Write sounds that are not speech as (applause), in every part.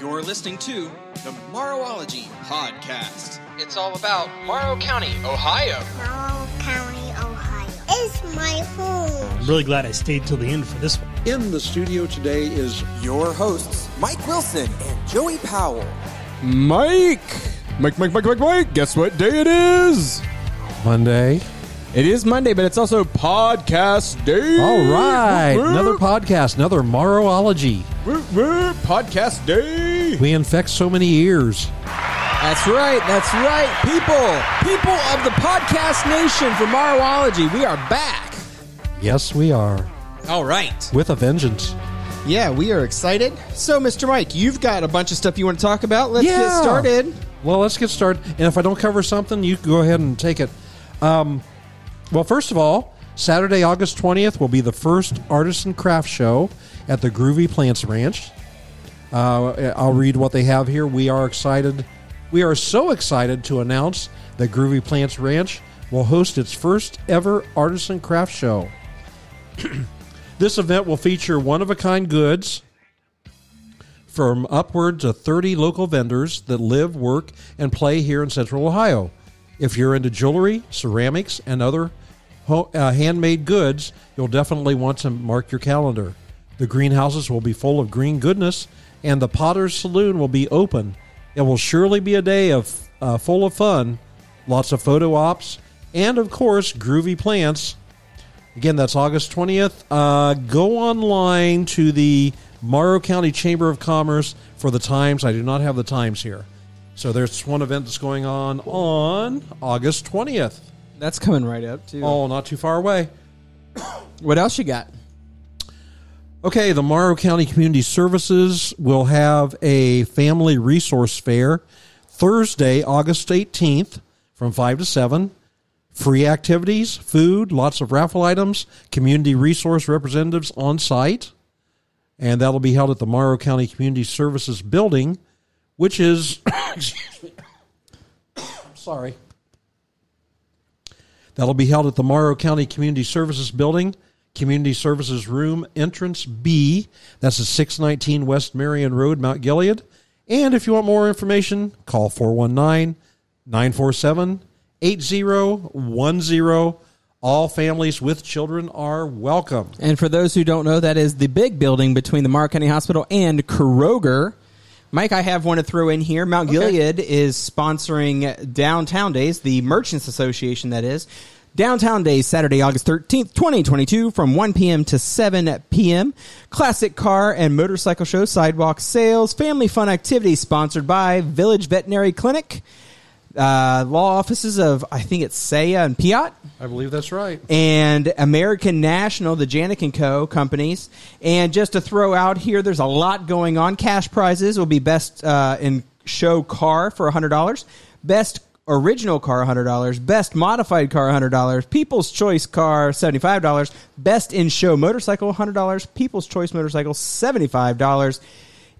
You're listening to the Morrowology Podcast. It's all about Morrow County, Ohio. Morrow County, Ohio is my home. I'm really glad I stayed till the end for this one. In the studio today is Your hosts, Mike Wilson and Joey Powell. Mike! Mike, Mike, Mike, Mike, Mike! Guess what day it is? Monday. It is Monday, but it's also podcast day. All right, Whoop, whoop. another podcast, another Morrowology. Whoop, whoop. podcast day. We infect so many ears. That's right. That's right. People, people of the podcast nation for Morrowology, we are back. Yes, we are All right. with a vengeance. Yeah, we are excited. So, Mr. Mike, you've got a bunch of stuff you want to talk about. Let's get started. Well, let's get started. And if I don't cover something, you can go ahead and take it. Um, well, first of all, Saturday, August 20th will be the first artisan craft show at the Groovy Plants Ranch. Uh, I'll read what they have here. We are excited. We are so excited to announce that Groovy Plants Ranch will host its first ever artisan craft show. (clears throat) this event will feature one of a kind goods from upwards of 30 local vendors that live, work, and play here in Central Ohio. If you're into jewelry, ceramics, and other ho- uh, handmade goods, you'll definitely want to mark your calendar. The greenhouses will be full of green goodness, and the Potter's Saloon will be open. It will surely be a day of uh, full of fun, lots of photo ops, and of course, groovy plants. Again, that's August 20th. Uh, go online to the Morrow County Chamber of Commerce for the times. I do not have the times here. So there's one event that's going on on August 20th. That's coming right up, too. Oh, not too far away. What else you got? Okay, the Morrow County Community Services will have a family resource fair Thursday, August 18th from 5 to 7. Free activities, food, lots of raffle items, community resource representatives on site. And that'll be held at the Morrow County Community Services Building, which is. (coughs) (coughs) Sorry. That'll be held at the Morrow County Community Services Building, Community Services Room, Entrance B. That's at 619 West Marion Road, Mount Gilead. And if you want more information, call 419 947 8010. All families with children are welcome. And for those who don't know, that is the big building between the Morrow County Hospital and Kroger. Mike, I have one to throw in here. Mount Gilead is sponsoring Downtown Days, the Merchants Association, that is. Downtown Days, Saturday, August 13th, 2022, from 1 p.m. to 7 p.m. Classic car and motorcycle show, sidewalk sales, family fun activities sponsored by Village Veterinary Clinic, uh, law offices of, I think it's Saya and Piat I believe that's right. and American National, the Janik and Co. companies. And just to throw out here, there's a lot going on. Cash prizes will be best uh, in show car for $100, best original car $100, best modified car $100, People's Choice car $75, best in show motorcycle $100, People's Choice motorcycle $75.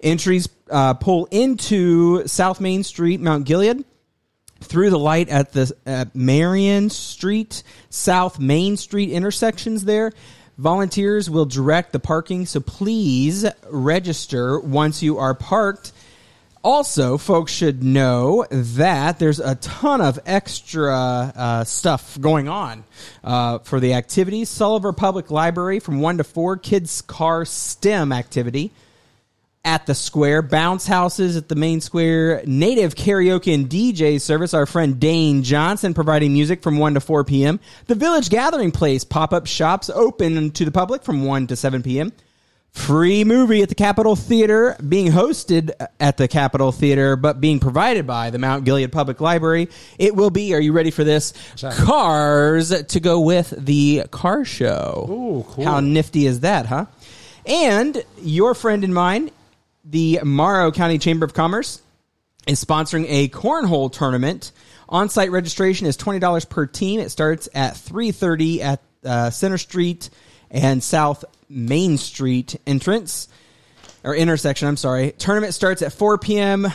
Entries uh, pull into South Main Street, Mount Gilead through the light at the Marion Street, South Main Street intersections there. Volunteers will direct the parking, so please register once you are parked. Also, folks should know that there's a ton of extra uh, stuff going on uh, for the activities. Sullivan Public Library from 1 to 4, Kids Car STEM activity at the square, bounce houses at the main square, native karaoke and DJ service. Our friend Dane Johnson providing music from 1 to 4 p.m. The Village Gathering Place pop up shops open to the public from 1 to 7 p.m. Free movie at the Capitol Theater, being hosted at the Capitol Theater, but being provided by the Mount Gilead Public Library. It will be, are you ready for this? Cars to go with the car show. Ooh, cool. How nifty is that, huh? And your friend and mine, the Morrow County Chamber of Commerce, is sponsoring a cornhole tournament. On-site registration is twenty dollars per team. It starts at three thirty at uh, Center Street and South Main Street entrance or intersection. I'm sorry. Tournament starts at four p.m.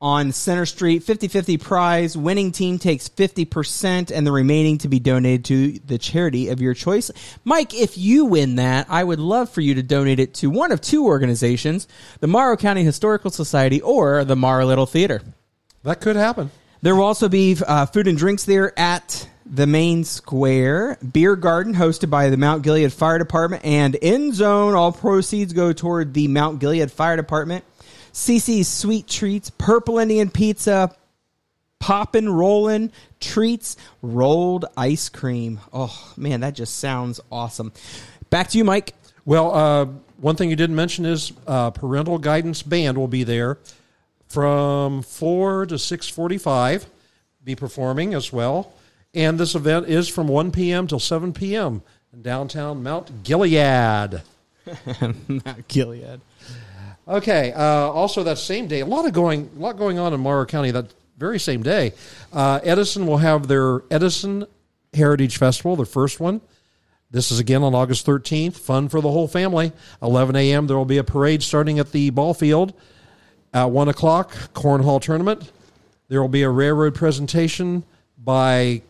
on Center Street. 50-50 prize. Winning team takes 50% and the remaining to be donated to the charity of your choice. Mike, if you win that, I would love for you to donate it to one of two organizations, the Morrow County Historical Society or the Morrow Little Theater. That could happen. There will also be uh, food and drinks there at the main square. Beer garden hosted by the Mount Gilead Fire Department and in zone. All proceeds go toward the Mount Gilead Fire Department. CC's Sweet Treats, Purple Indian Pizza, Poppin' Rollin' Treats, rolled ice cream. Oh man, that just sounds awesome. Back to you, Mike. Well, uh, one thing you didn't mention is uh, parental guidance band will be there from four to six forty-five. Be performing as well, and this event is from one p.m. till seven p.m. in downtown Mount Gilead. (laughs) Mount Gilead. Okay. Uh, also, that same day, a lot of going, a lot going on in Morrow County. That very same day, uh, Edison will have their Edison Heritage Festival, their first one. This is again on August 13th. Fun for the whole family. 11 a.m. There will be a parade starting at the ball field. At 1 o'clock, cornhole tournament. There will be a railroad presentation by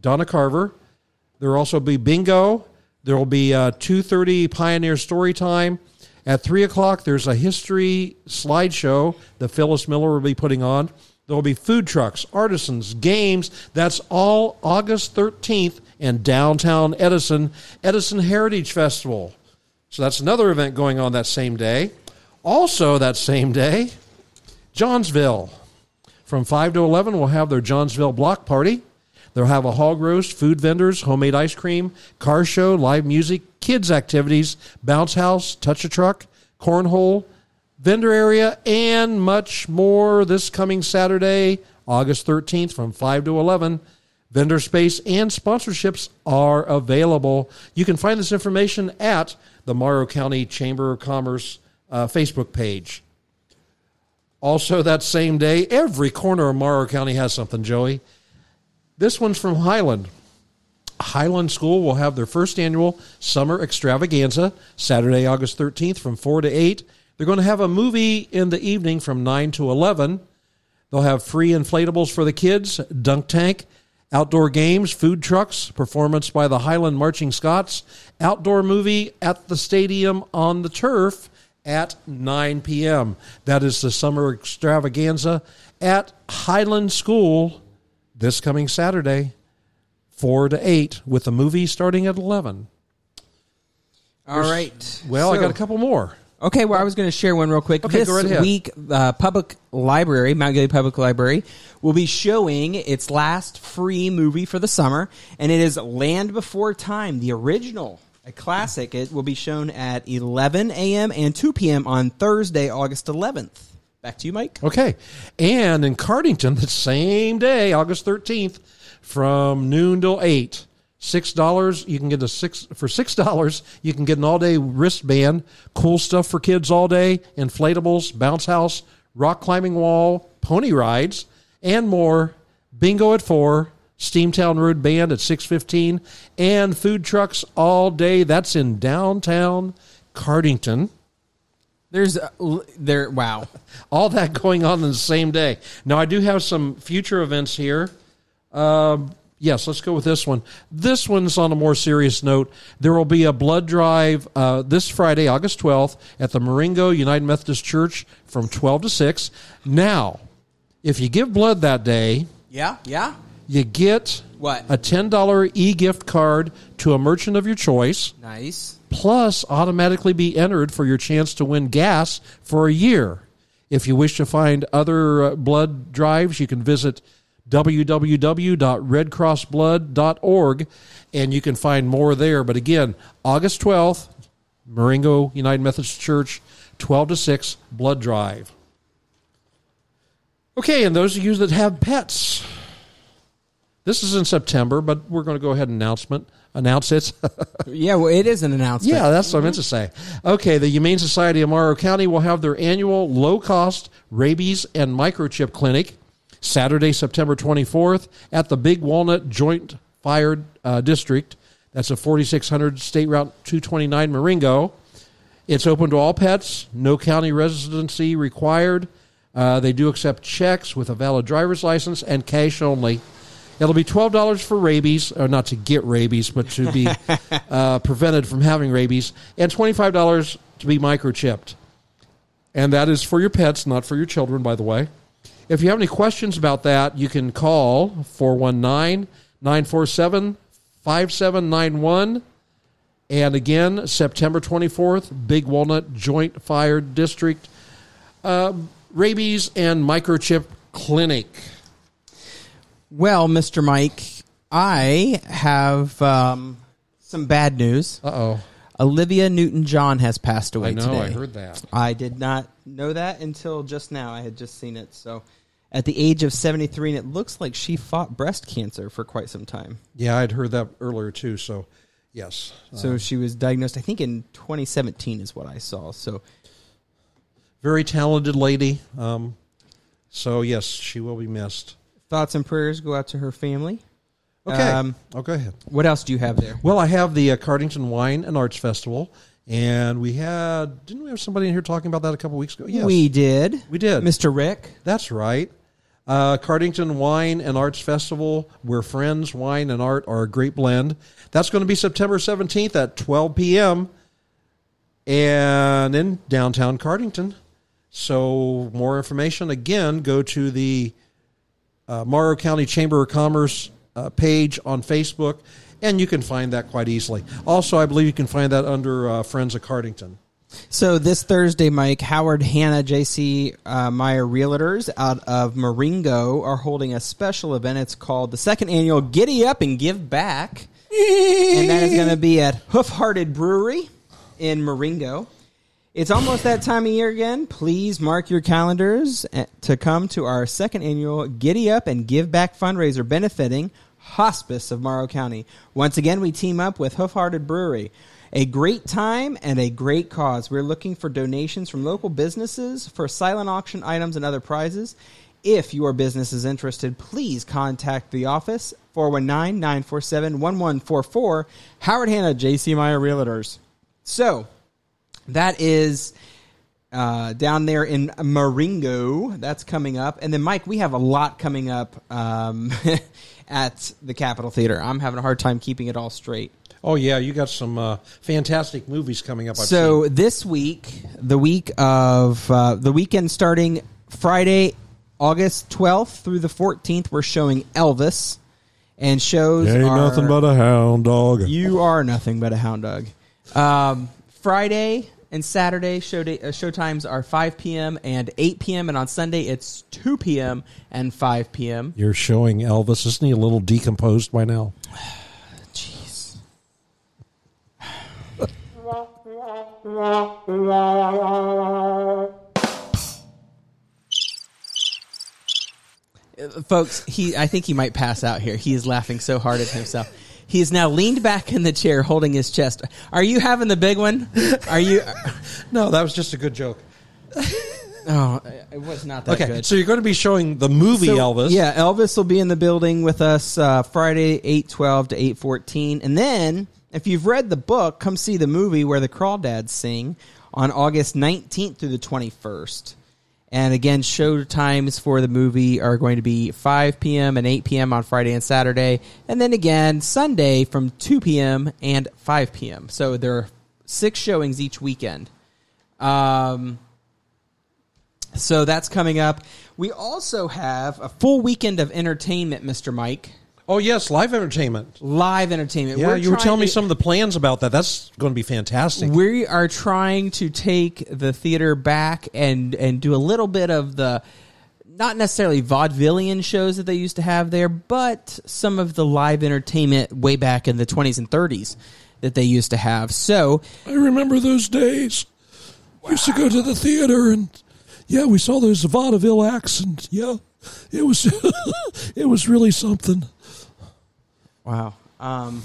Donna Carver. There will also be bingo. There will be uh, a 2.30 Pioneer Story Time. At 3 o'clock, there's a history slideshow that Phyllis Miller will be putting on. There will be food trucks, artisans, games. That's all August 13th in downtown Edison, Edison Heritage Festival. So that's another event going on that same day. Also, that same day, Johnsville. From 5 to 11, we'll have their Johnsville block party. They'll have a hog roast, food vendors, homemade ice cream, car show, live music, kids' activities, bounce house, touch a truck, cornhole, vendor area, and much more this coming Saturday, August 13th from 5 to 11. Vendor space and sponsorships are available. You can find this information at the Morrow County Chamber of Commerce uh, Facebook page. Also, that same day, every corner of Morrow County has something, Joey. This one's from Highland. Highland School will have their first annual summer extravaganza Saturday, August 13th from 4 to 8. They're going to have a movie in the evening from 9 to 11. They'll have free inflatables for the kids, dunk tank, outdoor games, food trucks, performance by the Highland Marching Scots, outdoor movie at the stadium on the turf at 9 p.m. That is the summer extravaganza at Highland School this coming Saturday, 4 to 8, with the movie starting at 11. All right. Well, I got a couple more. Okay, well, I was going to share one real quick. Okay, this go right week, uh, Public Library, Mount Gilead Public Library, will be showing its last free movie for the summer, and it is Land Before Time, the original, a classic. It will be shown at 11 a.m. and 2 p.m. on Thursday, August 11th. Back to you, Mike. Okay. And in Cardington, the same day, August 13th, from noon till 8. Six dollars, you can get a six for six dollars. You can get an all day wristband, cool stuff for kids all day, inflatables, bounce house, rock climbing wall, pony rides, and more. Bingo at four, Steamtown Road Band at six fifteen, and food trucks all day. That's in downtown Cardington. There's uh, l- there. Wow. (laughs) all that going on in the same day. Now, I do have some future events here. Um, yes, let's go with this one. This one's on a more serious note. There will be a blood drive uh, this Friday, August 12th, at the Marengo United Methodist Church from 12 to 6. Now, if you give blood that day, Yeah. Yeah. you get What? a $10 e gift card to a merchant of your choice Nice. plus automatically be entered for your chance to win gas for a year. If you wish to find other uh, blood drives, you can visit www.redcrossblood.org and you can find more there. But again, August 12th, Marengo United Methodist Church, 12 to 6, blood drive. Okay, and those of you that have pets, this is in September, but we're going to go ahead and announcement announce it. (laughs) Yeah. Well, it is an announcement. Yeah, that's what I meant to say. Okay, the Humane Society of Morrow County will have their annual low cost rabies and microchip clinic Saturday, September 24th at the Big Walnut Joint Fire uh, District. That's a 4600 State Route 229 Marengo. It's open to all pets, no county residency required. Uh, they do accept checks with a valid driver's license and cash only. It'll be twelve dollars for rabies, or not to get rabies, but to be (laughs) uh, prevented from having rabies, and twenty five dollars to be microchipped. And that is for your pets, not for your children, by the way. If you have any questions about that, you can call 419 947 5791. And again, September 24th, Big Walnut Joint Fire District uh, Rabies and Microchip Clinic. Well, Mr. Mike, I have um, some bad news. Uh oh. Olivia Newton John has passed away I know, today. I heard that. I did not know that until just now. I had just seen it. So, at the age of 73, and it looks like she fought breast cancer for quite some time. Yeah, I'd heard that earlier too. So, yes. So, she was diagnosed, I think, in 2017 is what I saw. So, Very talented lady. Um, so, yes, she will be missed. Thoughts and prayers go out to her family. Okay. Um, oh, go ahead. What else do you have there? Well, I have the uh, Cardington Wine and Arts Festival, and we had didn't we have somebody in here talking about that a couple weeks ago? Yes, We did. We did. Mr. Rick. That's right. Uh, Cardington Wine and Arts Festival, where friends, wine, and art are a great blend. That's going to be September seventeenth at twelve p.m. and in downtown Cardington. So, more information again, go to the uh, Morrow County Chamber of Commerce uh, page on Facebook, and you can find that quite easily. Also, I believe you can find that under uh, Friends of Cardington. So this Thursday, Mike, Howard, Hanna, J.C. Uh, Meyer Realtors out of Marengo are holding a special event. It's called the second annual Giddy Up and Give Back. and that is going to be at Hoof Hearted Brewery in Marengo. It's almost that time of year again. Please mark your calendars eh, to come to our second annual Giddy Up and Give Back fundraiser benefiting Hospice of Morrow County. Once again, we team up with Hoof Hearted Brewery. A great time and a great cause. We're looking for donations from local businesses for silent auction items and other prizes. If your business is interested, please contact the office 419 947 1144. Howard Hanna, JC Meyer Realtors. So, that is uh, down there in Marengo. That's coming up. And then, Mike, we have a lot coming up um, (laughs) at the Capitol Theater. I'm having a hard time keeping it all straight. Oh yeah, you got some uh, fantastic movies coming up. I've so seen. this week, the week of uh, the weekend starting Friday, August 12th through the 14th, we're showing Elvis. And shows ain't are, nothing but a hound dog. you are nothing but a hound dog. Um, Friday and Saturday show day, uh, show times are 5 p.m. and 8 p.m. and on Sunday it's 2 p.m. and 5 p.m. You're showing Elvis. Isn't he a little decomposed by now? (sighs) Jeez. Uh, Folks, he I think he might pass out here. He is laughing so hard at himself. He is now leaned back in the chair holding his chest. Are you having the big one? Are you (laughs) No, that was just a good joke. (laughs) Oh, it was not that Okay, good. so you're going to be showing the movie So, Elvis. Yeah, Elvis will be in the building with us uh, Friday, eight twelve to eight fourteen, and then if you've read the book, come see the movie where the Crawdads sing on August nineteenth through the twenty first. And again, show times for the movie are going to be 5 p.m. and 8 p.m. on Friday and Saturday, and then again Sunday from 2 p.m. and 5 p.m. So there are six showings each weekend. Um, so that's coming up. We also have a full weekend of entertainment, Mr. Mike. Oh yes, live entertainment. Live entertainment. Yeah, We're you were trying telling me some of the plans about that. That's going to be fantastic. We are trying to take the theater back and and do a little bit of the not necessarily vaudevillian shows that they used to have there, but some of the live entertainment way back in the 20s and 30s that they used to have. So, I remember those days. We used to go to the theater and yeah, we saw those vaudeville acts and yeah, it was (laughs) it was really something. Wow. Um,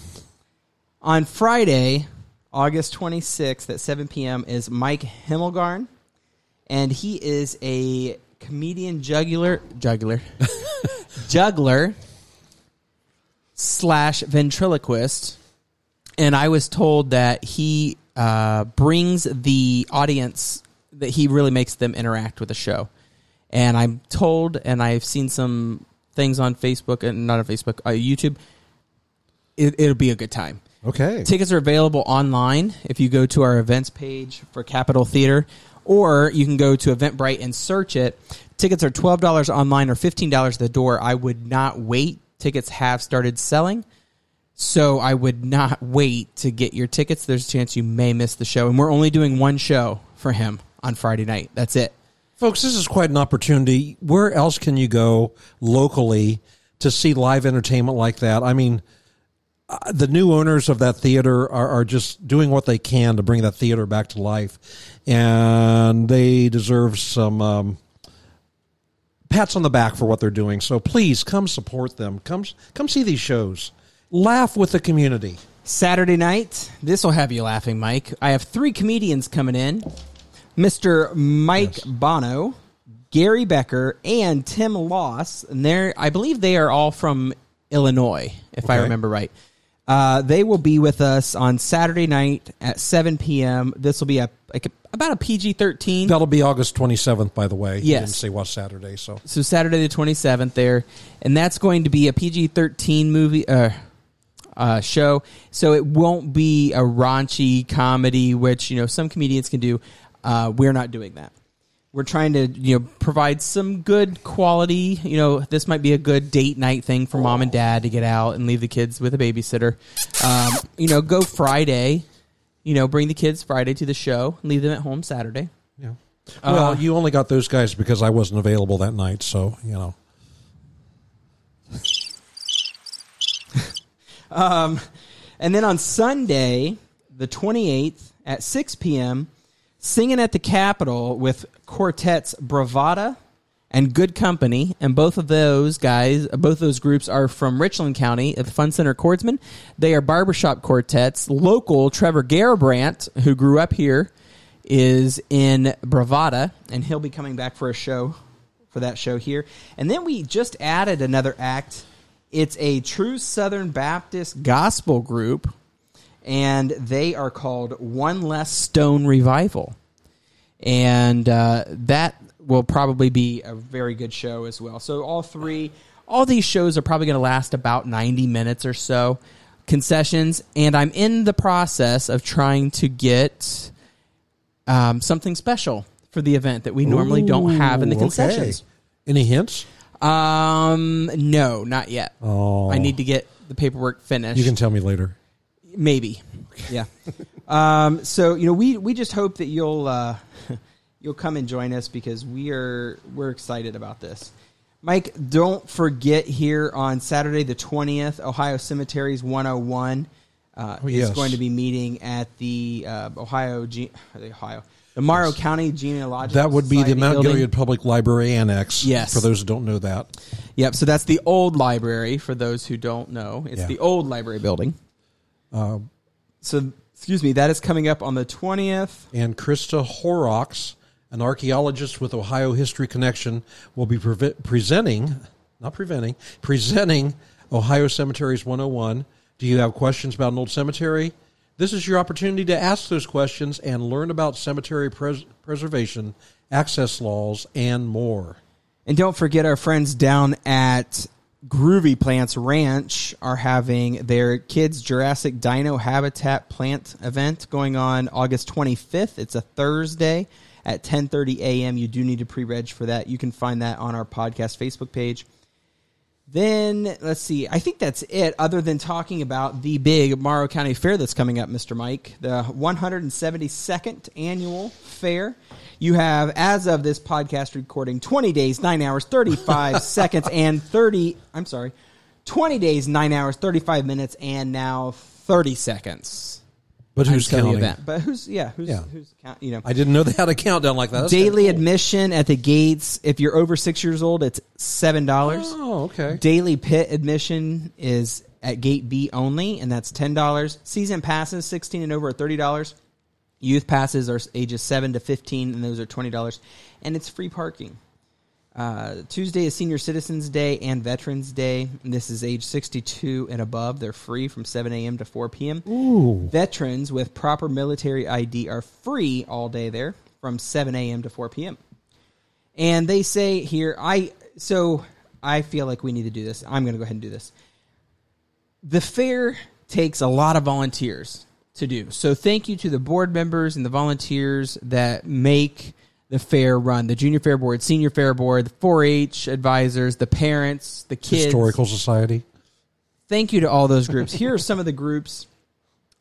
on Friday, August 26th at 7 p.m. is Mike Himmelgarn, and he is a comedian juggler, juggler, (laughs) juggler slash ventriloquist. And I was told that he uh, brings the audience, that he really makes them interact with the show. And I'm told, and I've seen some things on Facebook and not on Facebook, uh, YouTube. It, it'll be a good time. Okay. Tickets are available online if you go to our events page for Capitol Theater, or you can go to Eventbrite and search it. Tickets are twelve dollars online or fifteen dollars at the door. I would not wait. Tickets have started selling, so I would not wait to get your tickets. There's a chance you may miss the show, and we're only doing one show for him on Friday night. That's it. Folks, this is quite an opportunity. Where else can you go locally to see live entertainment like that? I mean, uh, the new owners of that theater are, are just doing what they can to bring that theater back to life, and they deserve some um, pats on the back for what they're doing. So please come support them. Come, come see these shows. Laugh with the community. Saturday night, this will have you laughing, Mike. I have three comedians coming in Mr. Mike Bono, Gary Becker, and Tim Loss. And they're, I believe they are all from Illinois, if I remember right. Uh, they will be with us on Saturday night at 7 p.m. This will be a, like a about a PG 13. That'll be August 27th, by the way. You Yes. didn't say what Saturday, so. So Saturday the twenty seventh there, and that's going to be a PG thirteen movie uh, uh, show. So it won't be a raunchy comedy, which you know some comedians can do. Uh, we're not doing that. We're trying to you know provide some good quality. You know this might be a good date night thing for mom and dad to get out and leave the kids with a babysitter. Um, you know, go Friday. You know, bring the kids Friday to the show, leave them at home Saturday. Yeah. Well, Uh, you only got those guys because I wasn't available that night, so you know. (laughs) Um, and then on Sunday, the 28th at 6 p.m., singing at the Capitol with quartets Bravada and Good Company. And both of those guys, both those groups are from Richland County at the Fun Center Chordsmen. They are barbershop quartets. Local Trevor Garabrandt, who grew up here, is in Bravada, and he'll be coming back for a show for that show here. And then we just added another act. It's a true Southern Baptist gospel group, and they are called One Less Stone Revival. And uh, that will probably be a very good show as well. So, all three, all these shows are probably going to last about 90 minutes or so. Concessions, and I'm in the process of trying to get um, something special for the event that we normally don't have in the concessions. okay. Any hints? Um, no, not yet. Oh. I need to get the paperwork finished. You can tell me later. Maybe, yeah. (laughs) um, so you know, we we just hope that you'll uh, (laughs) you'll come and join us because we are we're excited about this. Mike, don't forget here on Saturday the twentieth, Ohio Cemeteries one hundred one. Uh, Oh, is going to be meeting at the uh, Ohio, Ge- the Ohio, the Morrow County Genealogical. That would be the Mount building. Gilead Public Library Annex. Yes. For those who don't know that. Yep. So that's the old library. For those who don't know, it's Yeah. the old library building. Uh, So, excuse me, that is coming up on the twentieth. and Krista Horrocks, an archaeologist with Ohio History Connection, will be preve- presenting, not preventing, presenting Ohio Cemeteries 101. Do you have questions about an old cemetery? This is your opportunity to ask those questions and learn about cemetery pres- preservation, access laws, and more. And don't forget our friends down at Groovy Plants Ranch are having their kids Jurassic Dino Habitat Plant event going on August 25th. It's a Thursday at 10:30 a.m. You do need to pre-reg for that. You can find that on our podcast Facebook page. Then let's see. I think that's it. Other than talking about the big Morrow County Fair that's coming up, Mr. Mike, the 172nd annual fair. You have, as of this podcast recording, 20 days, nine hours, 35 (laughs) seconds, and 30. I'm sorry, 20 days, nine hours, 35 minutes, and now 30 seconds. But who's until the counting? event. But who's yeah? Who's Yeah. who's count? You know, I didn't know they had a countdown like that. That's daily kinda cool. admission at the gates. If you're over six years old, it's seven dollars. Oh, okay. Daily pit admission is at gate B only, and that's ten dollars. Season passes, sixteen and over, are thirty dollars. Youth passes are ages seven to fifteen, and those are twenty dollars, and it's free parking. Uh, Tuesday is Senior Citizens Day and Veterans Day. This is age 62 and above. They're free from 7 a.m. to 4 p.m. Ooh. Veterans with proper military ID are free all day there from 7 a.m. to 4 p.m. And they say here, I so I feel like we need to do this. I'm going to go ahead and do this. The fair takes a lot of volunteers to do. So thank you to the board members and the volunteers that make the fair run. The junior fair board, senior fair board, the 4-H advisors, the parents, the kids. Historical Society. Thank you to all those groups. Here are some of the groups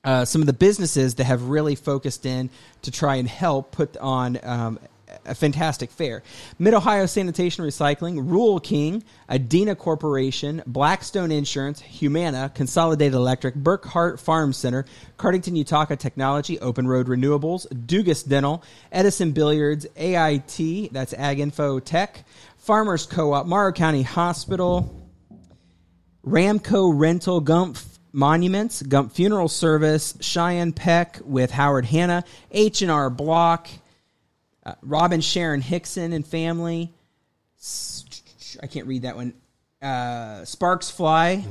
uh, some of the businesses that have really focused in to try and help put on um, a fantastic fair. Mid Ohio Sanitation Recycling, Rural King, Adena Corporation, Blackstone Insurance, Humana, Consolidated Electric, Burkhart Farm Center, Cardington Yutaka Technology, Open Road Renewables, Dugas Dental, Edison Billiards, AIT, that's Ag Info Tech, Farmers Co-op, Morrow County Hospital, Ramco Rental, Gump Monuments, Gump Funeral Service, Cheyenne Peck with Howard Hanna, H and R Block, uh, Robin Sharon Hickson and family. I can't read that one. Uh, Sparks Fly,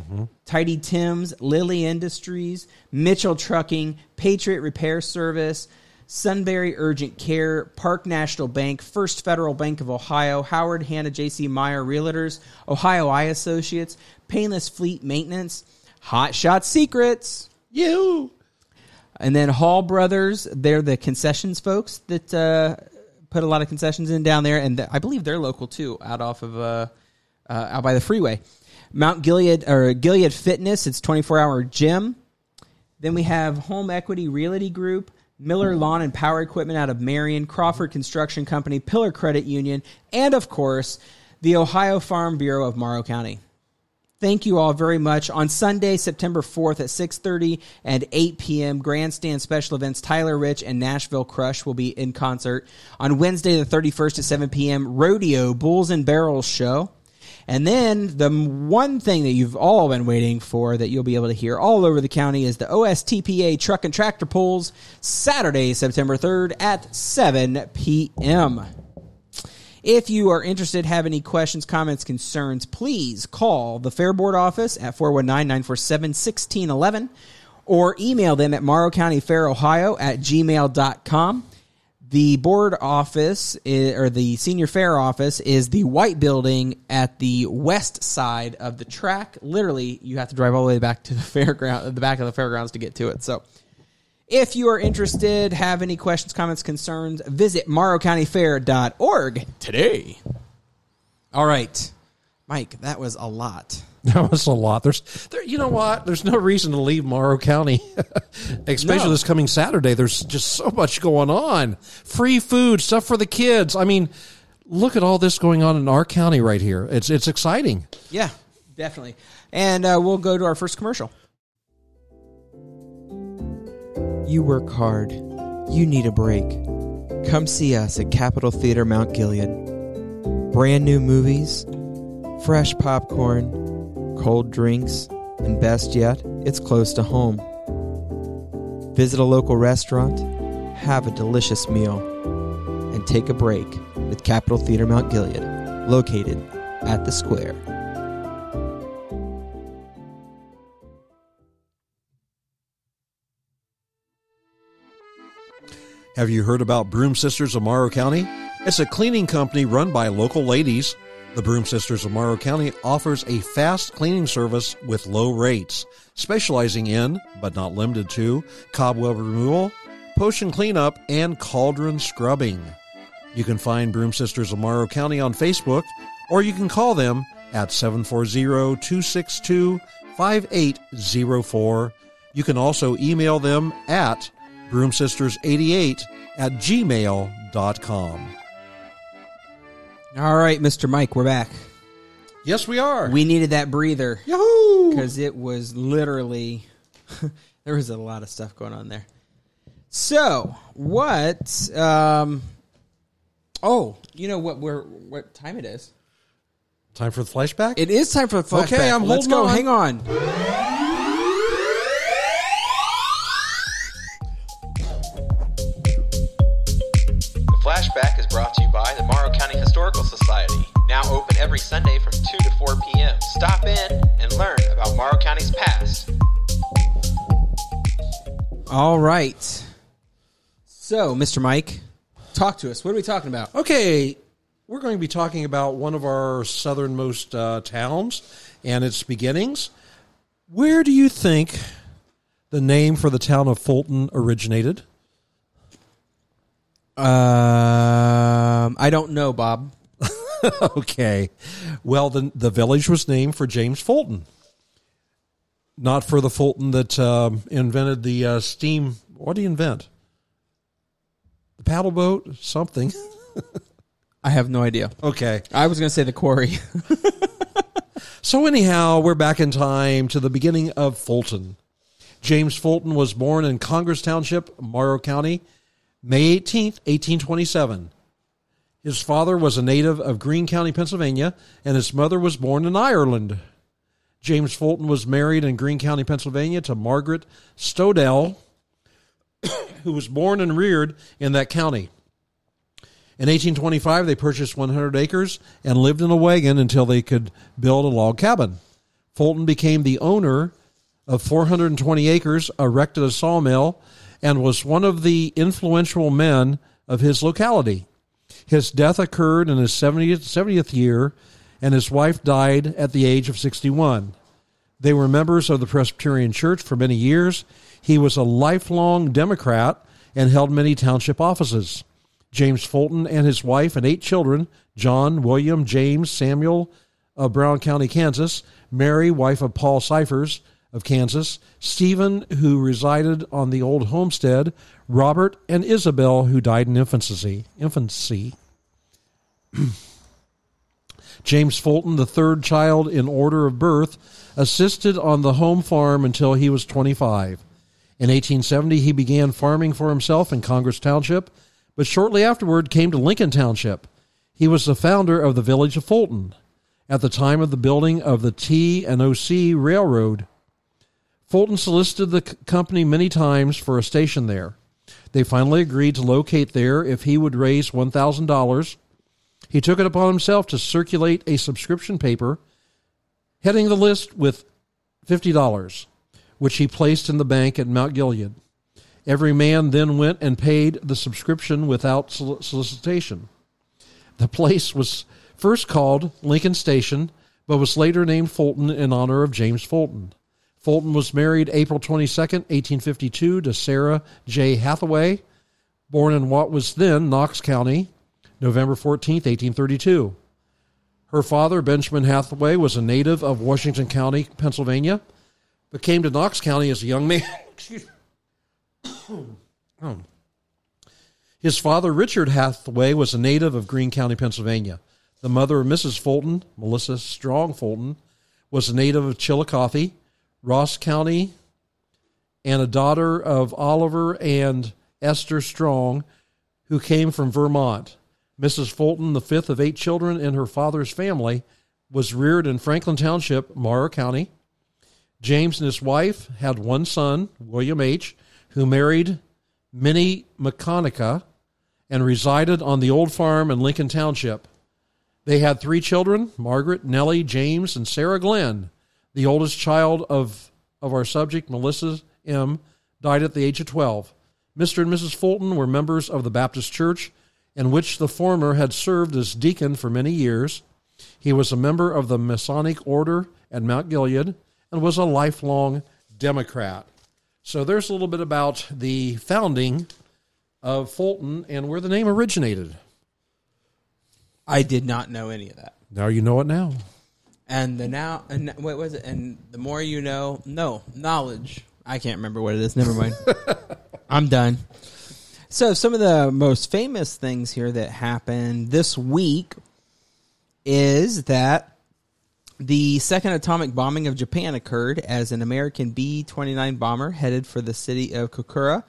Tidy Tim's, Lily Industries, Mitchell Trucking, Patriot Repair Service, Sunbury Urgent Care, Park National Bank, First Federal Bank of Ohio, Howard Hanna J.C. Meyer Realtors, Ohio Eye Associates, Painless Fleet Maintenance, Hot Shot Secrets, You. and then Hall Brothers. They're the concessions folks that uh, put a lot of concessions in down there, and th- I believe they're local too, out off of uh, uh, out by the freeway. Mount Gilead or Gilead Fitness. It's twenty four hour gym. Then we have Home Equity Realty Group, Miller Lawn and Power Equipment out of Marion, Crawford Construction Company, Pillar Credit Union, and of course, the Ohio Farm Bureau of Morrow County. Thank you all very much. On Sunday, September 4th at 6:30 and 8 p.m., Grandstand Special Events Tyler Rich and Nashville Crush will be in concert. On Wednesday the 31st at 7 p.m., Rodeo Bulls and Barrels show. And then the one thing that you've all been waiting for that you'll be able to hear all over the county is the OSTPA Truck and Tractor Pulls Saturday, September 3rd at 7 p.m. If you are interested, have any questions, comments, concerns, please call the Fair Board office at 419-947-1611 or email them at Morrow County Fair, Ohio at gmail.com. The board office i- or the senior fair office is the white building at the west side of the track. Literally, you have to drive all the way back to the (laughs) fairground, the back of the fairgrounds to get to it. So, if you are interested, have any questions, comments, concerns, visit morrowcountyfair.org today. All right. Mike, that was a lot. (laughs) That was a lot. There's, there, you know what? There's no reason to leave Morrow County, (laughs) especially No. this coming Saturday. There's just so much going on. Free food, stuff for the kids. I mean, look at all this going on in our county right here. It's it's exciting. Yeah, definitely. And uh, we'll go to our first commercial. You work hard. You need a break. Come see us at Capitol Theater Mount Gilead. Brand new movies, fresh popcorn, cold drinks, and best yet, it's close to home. Visit a local restaurant, have a delicious meal, and take a break with Capitol Theater Mount Gilead, located at the Square. Have you heard about Broom Sisters of Morrow County? It's a cleaning company run by local ladies. The Broom Sisters of Morrow County offers a fast cleaning service with low rates, specializing in, but not limited to, cobweb removal, potion cleanup, and cauldron scrubbing. You can find Broom Sisters of Morrow County on Facebook, or you can call them at 740-262-5804. You can also email them at broomsisters88 at gmail.com. All right, Mr. Mike, we're back. Yes, we are. We needed that breather Yahoo! because it was literally (laughs) there was a lot of stuff going on there. So, what um Oh, you know what we're what time it is? Time for the flashback? It is time for the flashback. Okay, I'm Let's go. on. Hang on. Brought to you by the Morrow County Historical Society. Now open every Sunday from 2 to 4 p.m. Stop in and learn about Morrow County's past. All right. So, Mr. Mike, talk to us. What are we talking about? Okay, we're going to be talking about one of our southernmost uh, towns and its beginnings. Where do you think the name for the town of Fulton originated? Um, I don't know, Bob. (laughs) okay. Well, the the village was named for James Fulton, not for the Fulton that um, invented the uh, steam. What did he invent? The paddle boat, something. I have no idea. Okay. I was going to say the quarry. (laughs) So anyhow, we're back in time to the beginning of Fulton. James Fulton was born in Congress Township, Morrow County, May 18th, 1827. His father was a native of Greene County, Pennsylvania, and his mother was born in Ireland. James Fulton was married in Greene County, Pennsylvania to Margaret Stodell, (coughs) who was born and reared in that county. In 1825, they purchased 100 acres and lived in a wagon until they could build a log cabin. Fulton became the owner of 420 acres, erected a sawmill, and was one of the influential men of his locality. His death occurred in his 70th, 70th year, and his wife died at the age of 61. They were members of the Presbyterian Church for many years. He was a lifelong Democrat and held many township offices. James Fulton and his wife and eight children John, William, James, Samuel of Brown County, Kansas, Mary, wife of Paul Cyphers of Kansas, Stephen, who resided on the old homestead, Robert, and Isabel, who died in infancy. infancy. (clears throat) James Fulton, the third child in order of birth, assisted on the home farm until he was 25. In 1870, he began farming for himself in Congress Township, but shortly afterward came to Lincoln Township. He was the founder of the village of Fulton at the time of the building of the T and OC Railroad. Fulton solicited the company many times for a station there. They finally agreed to locate there if he would raise $1,000. He took it upon himself to circulate a subscription paper, heading the list with $50, which he placed in the bank at Mount Gilead. Every man then went and paid the subscription without solicitation. The place was first called Lincoln Station, but was later named Fulton in honor of James Fulton. Fulton was married April 22nd, 1852 to Sarah J. Hathaway, born in what was then Knox County, November 14th, 1832. Her father, Benjamin Hathaway, was a native of Washington County, Pennsylvania, but came to Knox County as a young man. (coughs) Excuse Oh. (coughs) His father, Richard Hathaway, was a native of Greene County, Pennsylvania. The mother of Mrs. Fulton, Melissa Strong Fulton, was a native of Chillicothe, Ross County, and a daughter of Oliver and Esther Strong, who came from Vermont. Mrs. Fulton, the fifth of eight children in her father's family, was reared in Franklin Township, Morrow County. James and his wife had one son, William H., who married Minnie McConaughey and resided on the old farm in Lincoln Township. They had three children Margaret, Nellie, James, and Sarah Glenn. The oldest child of, of our subject, Melissa M., died at the age of 12. Mr. and Mrs. Fulton were members of the Baptist Church, in which the former had served as deacon for many years. He was a member of the Masonic Order at Mount Gilead and was a lifelong Democrat. So there's a little bit about the founding of Fulton and where the name originated. I did not know any of that. Now you know it now. And the now, and what was it? And the more you know, no knowledge. I can't remember what it is. Never mind. (laughs) I'm done. So some of the most famous things here that happened this week is that the second atomic bombing of Japan occurred as an American B 29 bomber headed for the city of Kokura.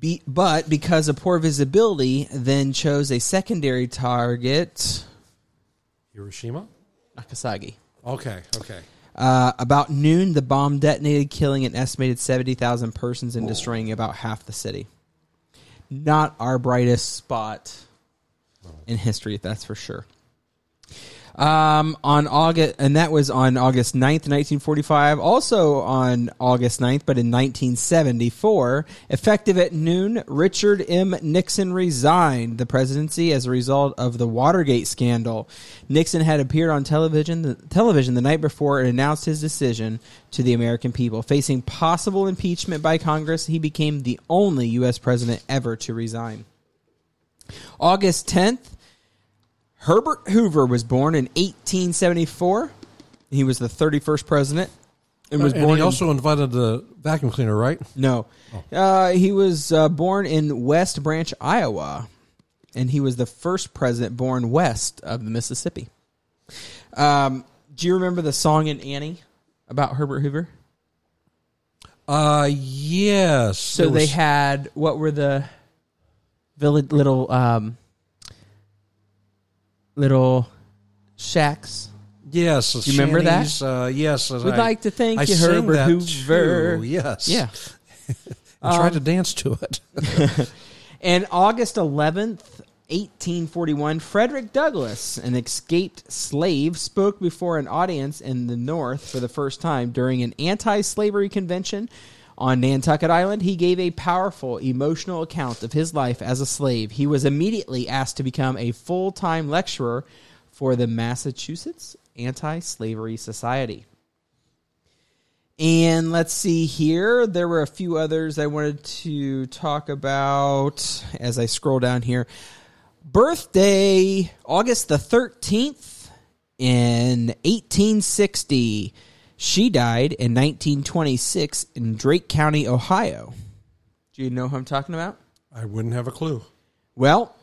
Be, but because of poor visibility, then chose a secondary target, Hiroshima? Nagasaki. Okay, okay. Uh, about noon, the bomb detonated, killing an estimated 70,000 persons and destroying about half the city. Not our brightest spot in history, that's for sure. Um, on August, and that was on August 9th, 1945. Also on August 9th, but in 1974, effective at noon, Richard M. Nixon resigned the presidency as a result of the Watergate scandal. Nixon had appeared on television the, television the night before and announced his decision to the American people. Facing possible impeachment by Congress, he became the only U.S. president ever to resign. August 10th, Herbert Hoover was born in 1874. He was the 31st president and was and born he in- also invited the vacuum cleaner, right? no. Uh, he was uh, born in West Branch, Iowa, and he was the first president born west of the Mississippi. Um, do you remember the song in Annie about Herbert Hoover? Uh, yes. So There they had what were the village little um, little shacks? Yes, Do you remember that? shanties, Uh, yes, We'd I- like to thank I you, sang Herbert that Hoover. too, Yes, Yeah. (laughs) I tried Um, to dance to it. (laughs) And August 11th, 1841, Frederick Douglass, an escaped slave, spoke before an audience in the North for the first time during an anti slavery convention on Nantucket Island. He gave a powerful emotional account of his life as a slave. He was immediately asked to become a full time lecturer for the Massachusetts Anti Slavery Society. And let's see here. There were a few others I wanted to talk about as I scroll down here. Birthday, August the 13th in 1860. She died in 1926 in Darke County, Ohio. Do you know who I'm talking about? I wouldn't have a clue. Well,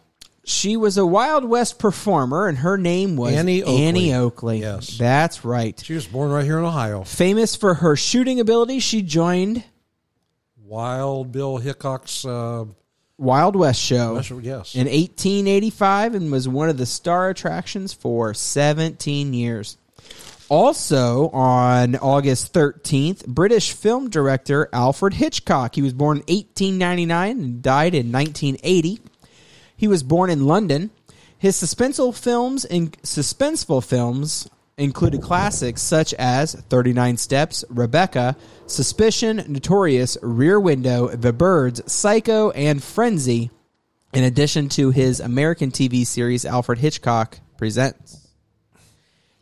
she was a Wild West performer, and her name was Annie Oakley. Annie Oakley. Yes. That's right. She was born right here in Ohio. Famous for her shooting ability, she joined Wild Bill Hickok's. Uh, Wild West show Special- yes. in 1885 and was one of the star attractions for 17 years. Also on August 13th, British film director Alfred Hitchcock. He was born in 1899 and died in 1980. He was born in London. His suspenseful films and suspenseful films included classics such as 39 Steps, Rebecca, Suspicion, Notorious, Rear Window, The Birds, Psycho, and Frenzy, in addition to his American TV series Alfred Hitchcock Presents.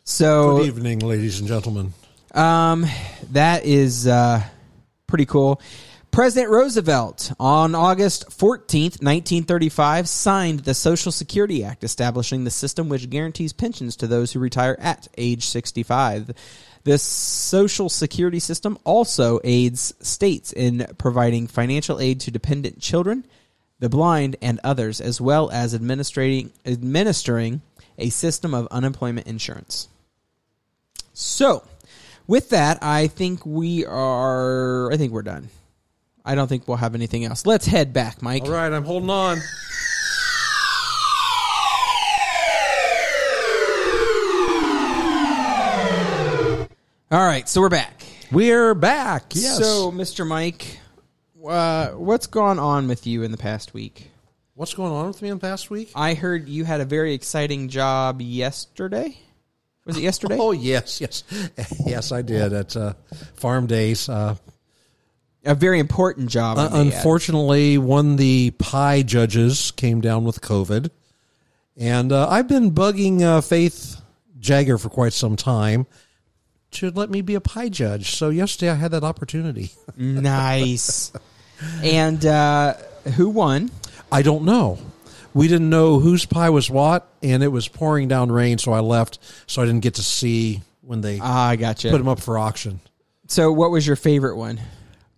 So Good evening, ladies and gentlemen. um, that is uh, pretty cool. President Roosevelt on August 14th, 1935, signed the Social Security Act, establishing the system which guarantees pensions to those who retire at age 65. This Social Security system also aids states in providing financial aid to dependent children, the blind, and others, as well as administrating administering a system of unemployment insurance. So, with that, I think we are. I think we're done. I don't think we'll have anything else. Let's head back, Mike. All right, I'm holding on. All right, so we're back. We're back. Yes. So, Mr. Mike, uh, what's gone on with you in the past week? What's going on with me in the past week? I heard you had a very exciting job yesterday. Was it yesterday? Oh yes, yes, (laughs) yes. I did at uh, Farm Days. Uh, a very important job. Uh, unfortunately, one of the pie judges came down with COVID, and uh, I've been bugging uh, Faith Jagger for quite some time to let me be a pie judge. So yesterday, I had that opportunity. (laughs) nice. And uh, who won? I don't know. We didn't know whose pie was what, and it was pouring down rain, so I left. So I didn't get to see when they Ah, I gotcha. put them up for auction. So, what was your favorite one?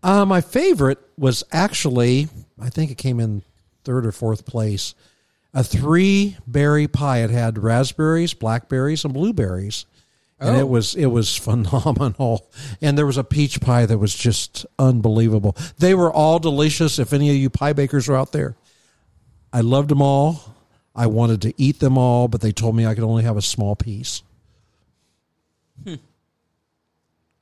Uh, my favorite was actually, I think it came in third or fourth place. A three berry pie. It had raspberries, blackberries, and blueberries, and Oh. it was it was (laughs) phenomenal. And there was a peach pie that was just unbelievable. They were all delicious. If any of you pie bakers are out there, I loved them all. I wanted to eat them all, but they told me I could only have a small piece. Hmm.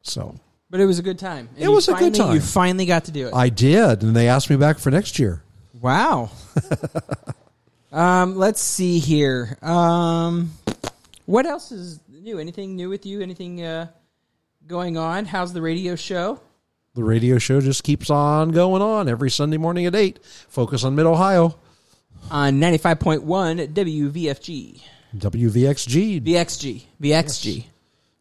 So But it was a good time. And It was a good time. You finally got to do it. I did, and they asked me back for next year. Wow. (laughs) um, let's see here. Um, What else is new? Anything new with you? Anything uh, going on? How's the radio show? The radio show just keeps on going on every Sunday morning at 8. Focus on Mid Ohio. On 95.1 WVFG. WVXG. VXG. VXG.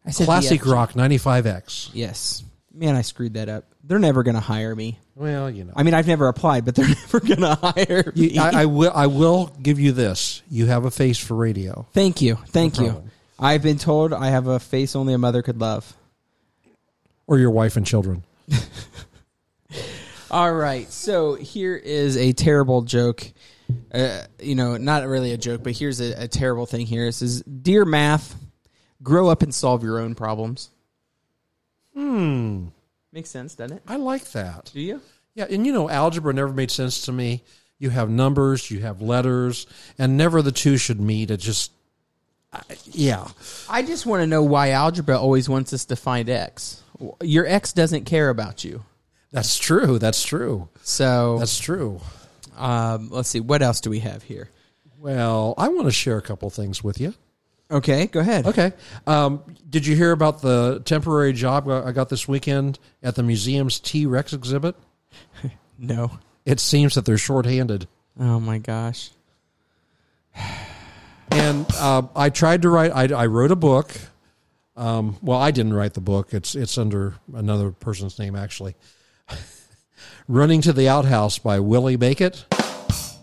I said Classic VFG. Rock 95X. Yes. Man, I screwed that up. They're never going to hire me. Well, you know. I mean, I've never applied, but they're (laughs) never going to hire me. You- I, I will. I will give you this. You have a face for radio. Thank you. Thank No you. problem. I've been told I have a face only a mother could love. Or your wife and children. (laughs) All right. So here is a terrible joke. Uh, you know, not really a joke, but here's a, a terrible thing here. It says, Dear math, grow up and solve your own problems. Hmm. Makes sense, doesn't it? I like that. Do you? Yeah, and you know, algebra never made sense to me. You have numbers, you have letters, and never the two should meet. It just, I, yeah. I just want to know why algebra always wants us to find x. Your x doesn't care about you. That's true. That's true. So That's true. Um, let's see. What else do we have here? Well, I want to share a couple things with you. Okay, go ahead. Okay. Um, did you hear about the temporary job I got this weekend at the museum's T Rex exhibit? (laughs) No. It seems that they're shorthanded. Oh my gosh. and uh, I tried to write. I, I wrote a book. Um, well, I didn't write the book. It's it's under another person's name actually. (laughs) Running to the Outhouse by Willie Makett,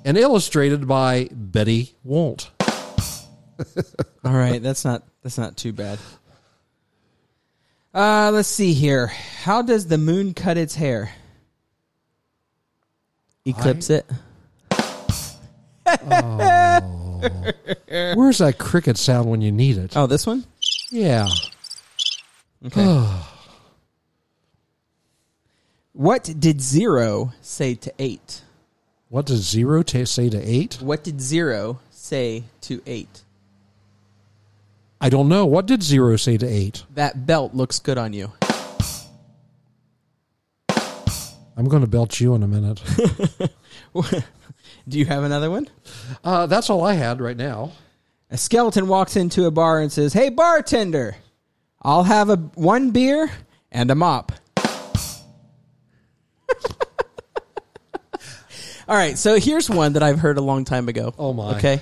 and illustrated by Betty Walt. (laughs) All right, that's not that's not too bad. Uh, let's see here. How does the moon cut its hair? Eclipse it. Where's that cricket sound when you need it? Oh, this one. Yeah. Okay. What did zero say to eight? What does zero ta say to eight? What did zero say to eight? I don't know. What did zero say to eight? That belt looks good on you. I'm going to belt you in a minute. (laughs) (laughs) Do you have another one? uh, that's all I had right now. A skeleton walks into a bar and says, "Hey bartender, I'll have a one beer and a mop." All right, so here's one that I've heard a long time ago. Oh, my. Okay.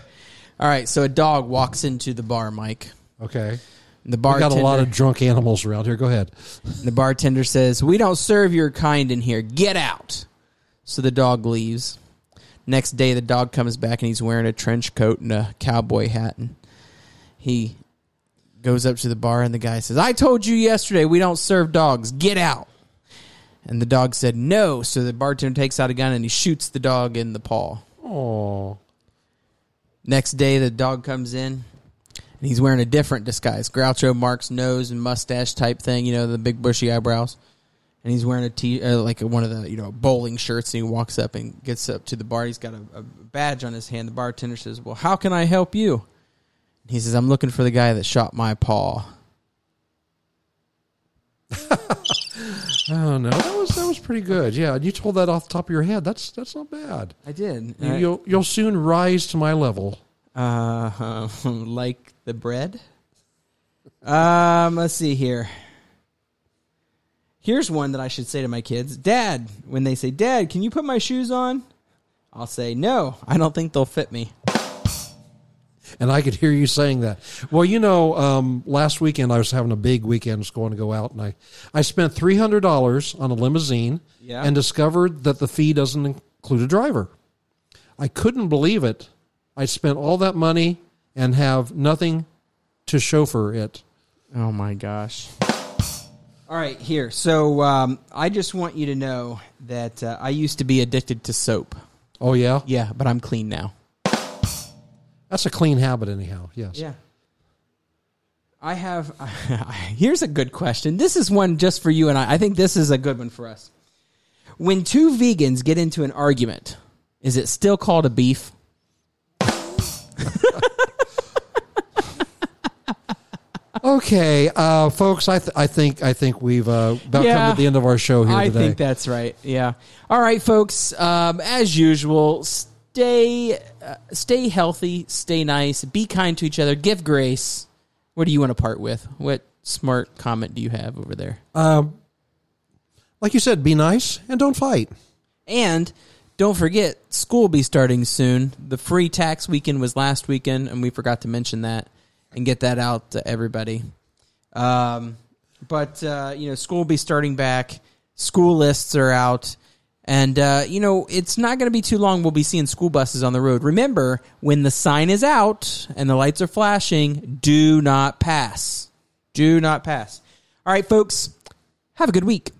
All right, so a dog walks into the bar, Mike. Okay. The We bartender got a lot of drunk animals around here. Go ahead. the bartender says, "We don't serve your kind in here. Get out." So the dog leaves. Next day, the dog comes back and he's wearing a trench coat and a cowboy hat, and he goes up to the bar and the guy says, "I told you yesterday we don't serve dogs. Get out." And the dog said no. So the bartender takes out a gun and he shoots the dog in the paw. Oh. Next day, the dog comes in and he's wearing a different disguise Groucho Marx nose and mustache type thing, you know, the big bushy eyebrows. And he's wearing a t uh, like one of the you know bowling shirts. And he walks up and gets up to the bar. He's got a, a badge on his hand. The bartender says, "Well, how can I help you?" He says, "I'm looking for the guy that shot my paw." (laughs) Oh no, that was that was pretty good. Yeah, and you told that off the top of your head. That's that's not bad. I did. You, you'll you'll soon rise to my level. Uh, (laughs) like the bread. Um, let's see here. Here's one that I should say to my kids. Dad, when they say, "Dad, can you put my shoes on?" I'll say, "No, I don't think they'll fit me." And I could hear you saying that. Well, you know, um, last weekend I was having a big weekend, I was going to go out, and I, I spent three hundred dollars on a limousine, Yeah. and discovered that the fee doesn't include a driver. I couldn't believe it. I spent all that money and have nothing to chauffeur it. Oh my gosh. All right, here. So um, I just want you to know that uh, I used to be addicted to soap. Oh yeah, Yeah, but I'm clean now. That's a clean habit, anyhow. Yes. Yeah. I have. (laughs) here's a good question. This is one just for you and I. I think this is a good one for us. When two vegans get into an argument, is it still called a beef? (laughs) Okay, uh, folks. I th- I think I think we've uh, about Yeah. come to the end of our show here today. I today. think that's right. Yeah. All right, folks. Um, as usual, stay uh, stay healthy, stay nice, be kind to each other, give grace, What do you want to part with? What smart comment do you have over there? Um, like you said, be nice and don't fight. And don't forget, school will be starting soon. The free tax weekend was last weekend, and we forgot to mention that and get that out to everybody. Um, but uh, you know, school will be starting back. School lists are out, and uh, you know, it's not going to be too long. We'll be seeing school buses on the road. Remember, when the sign is out and the lights are flashing, do not pass. Do not pass. All right, folks. Have a good week.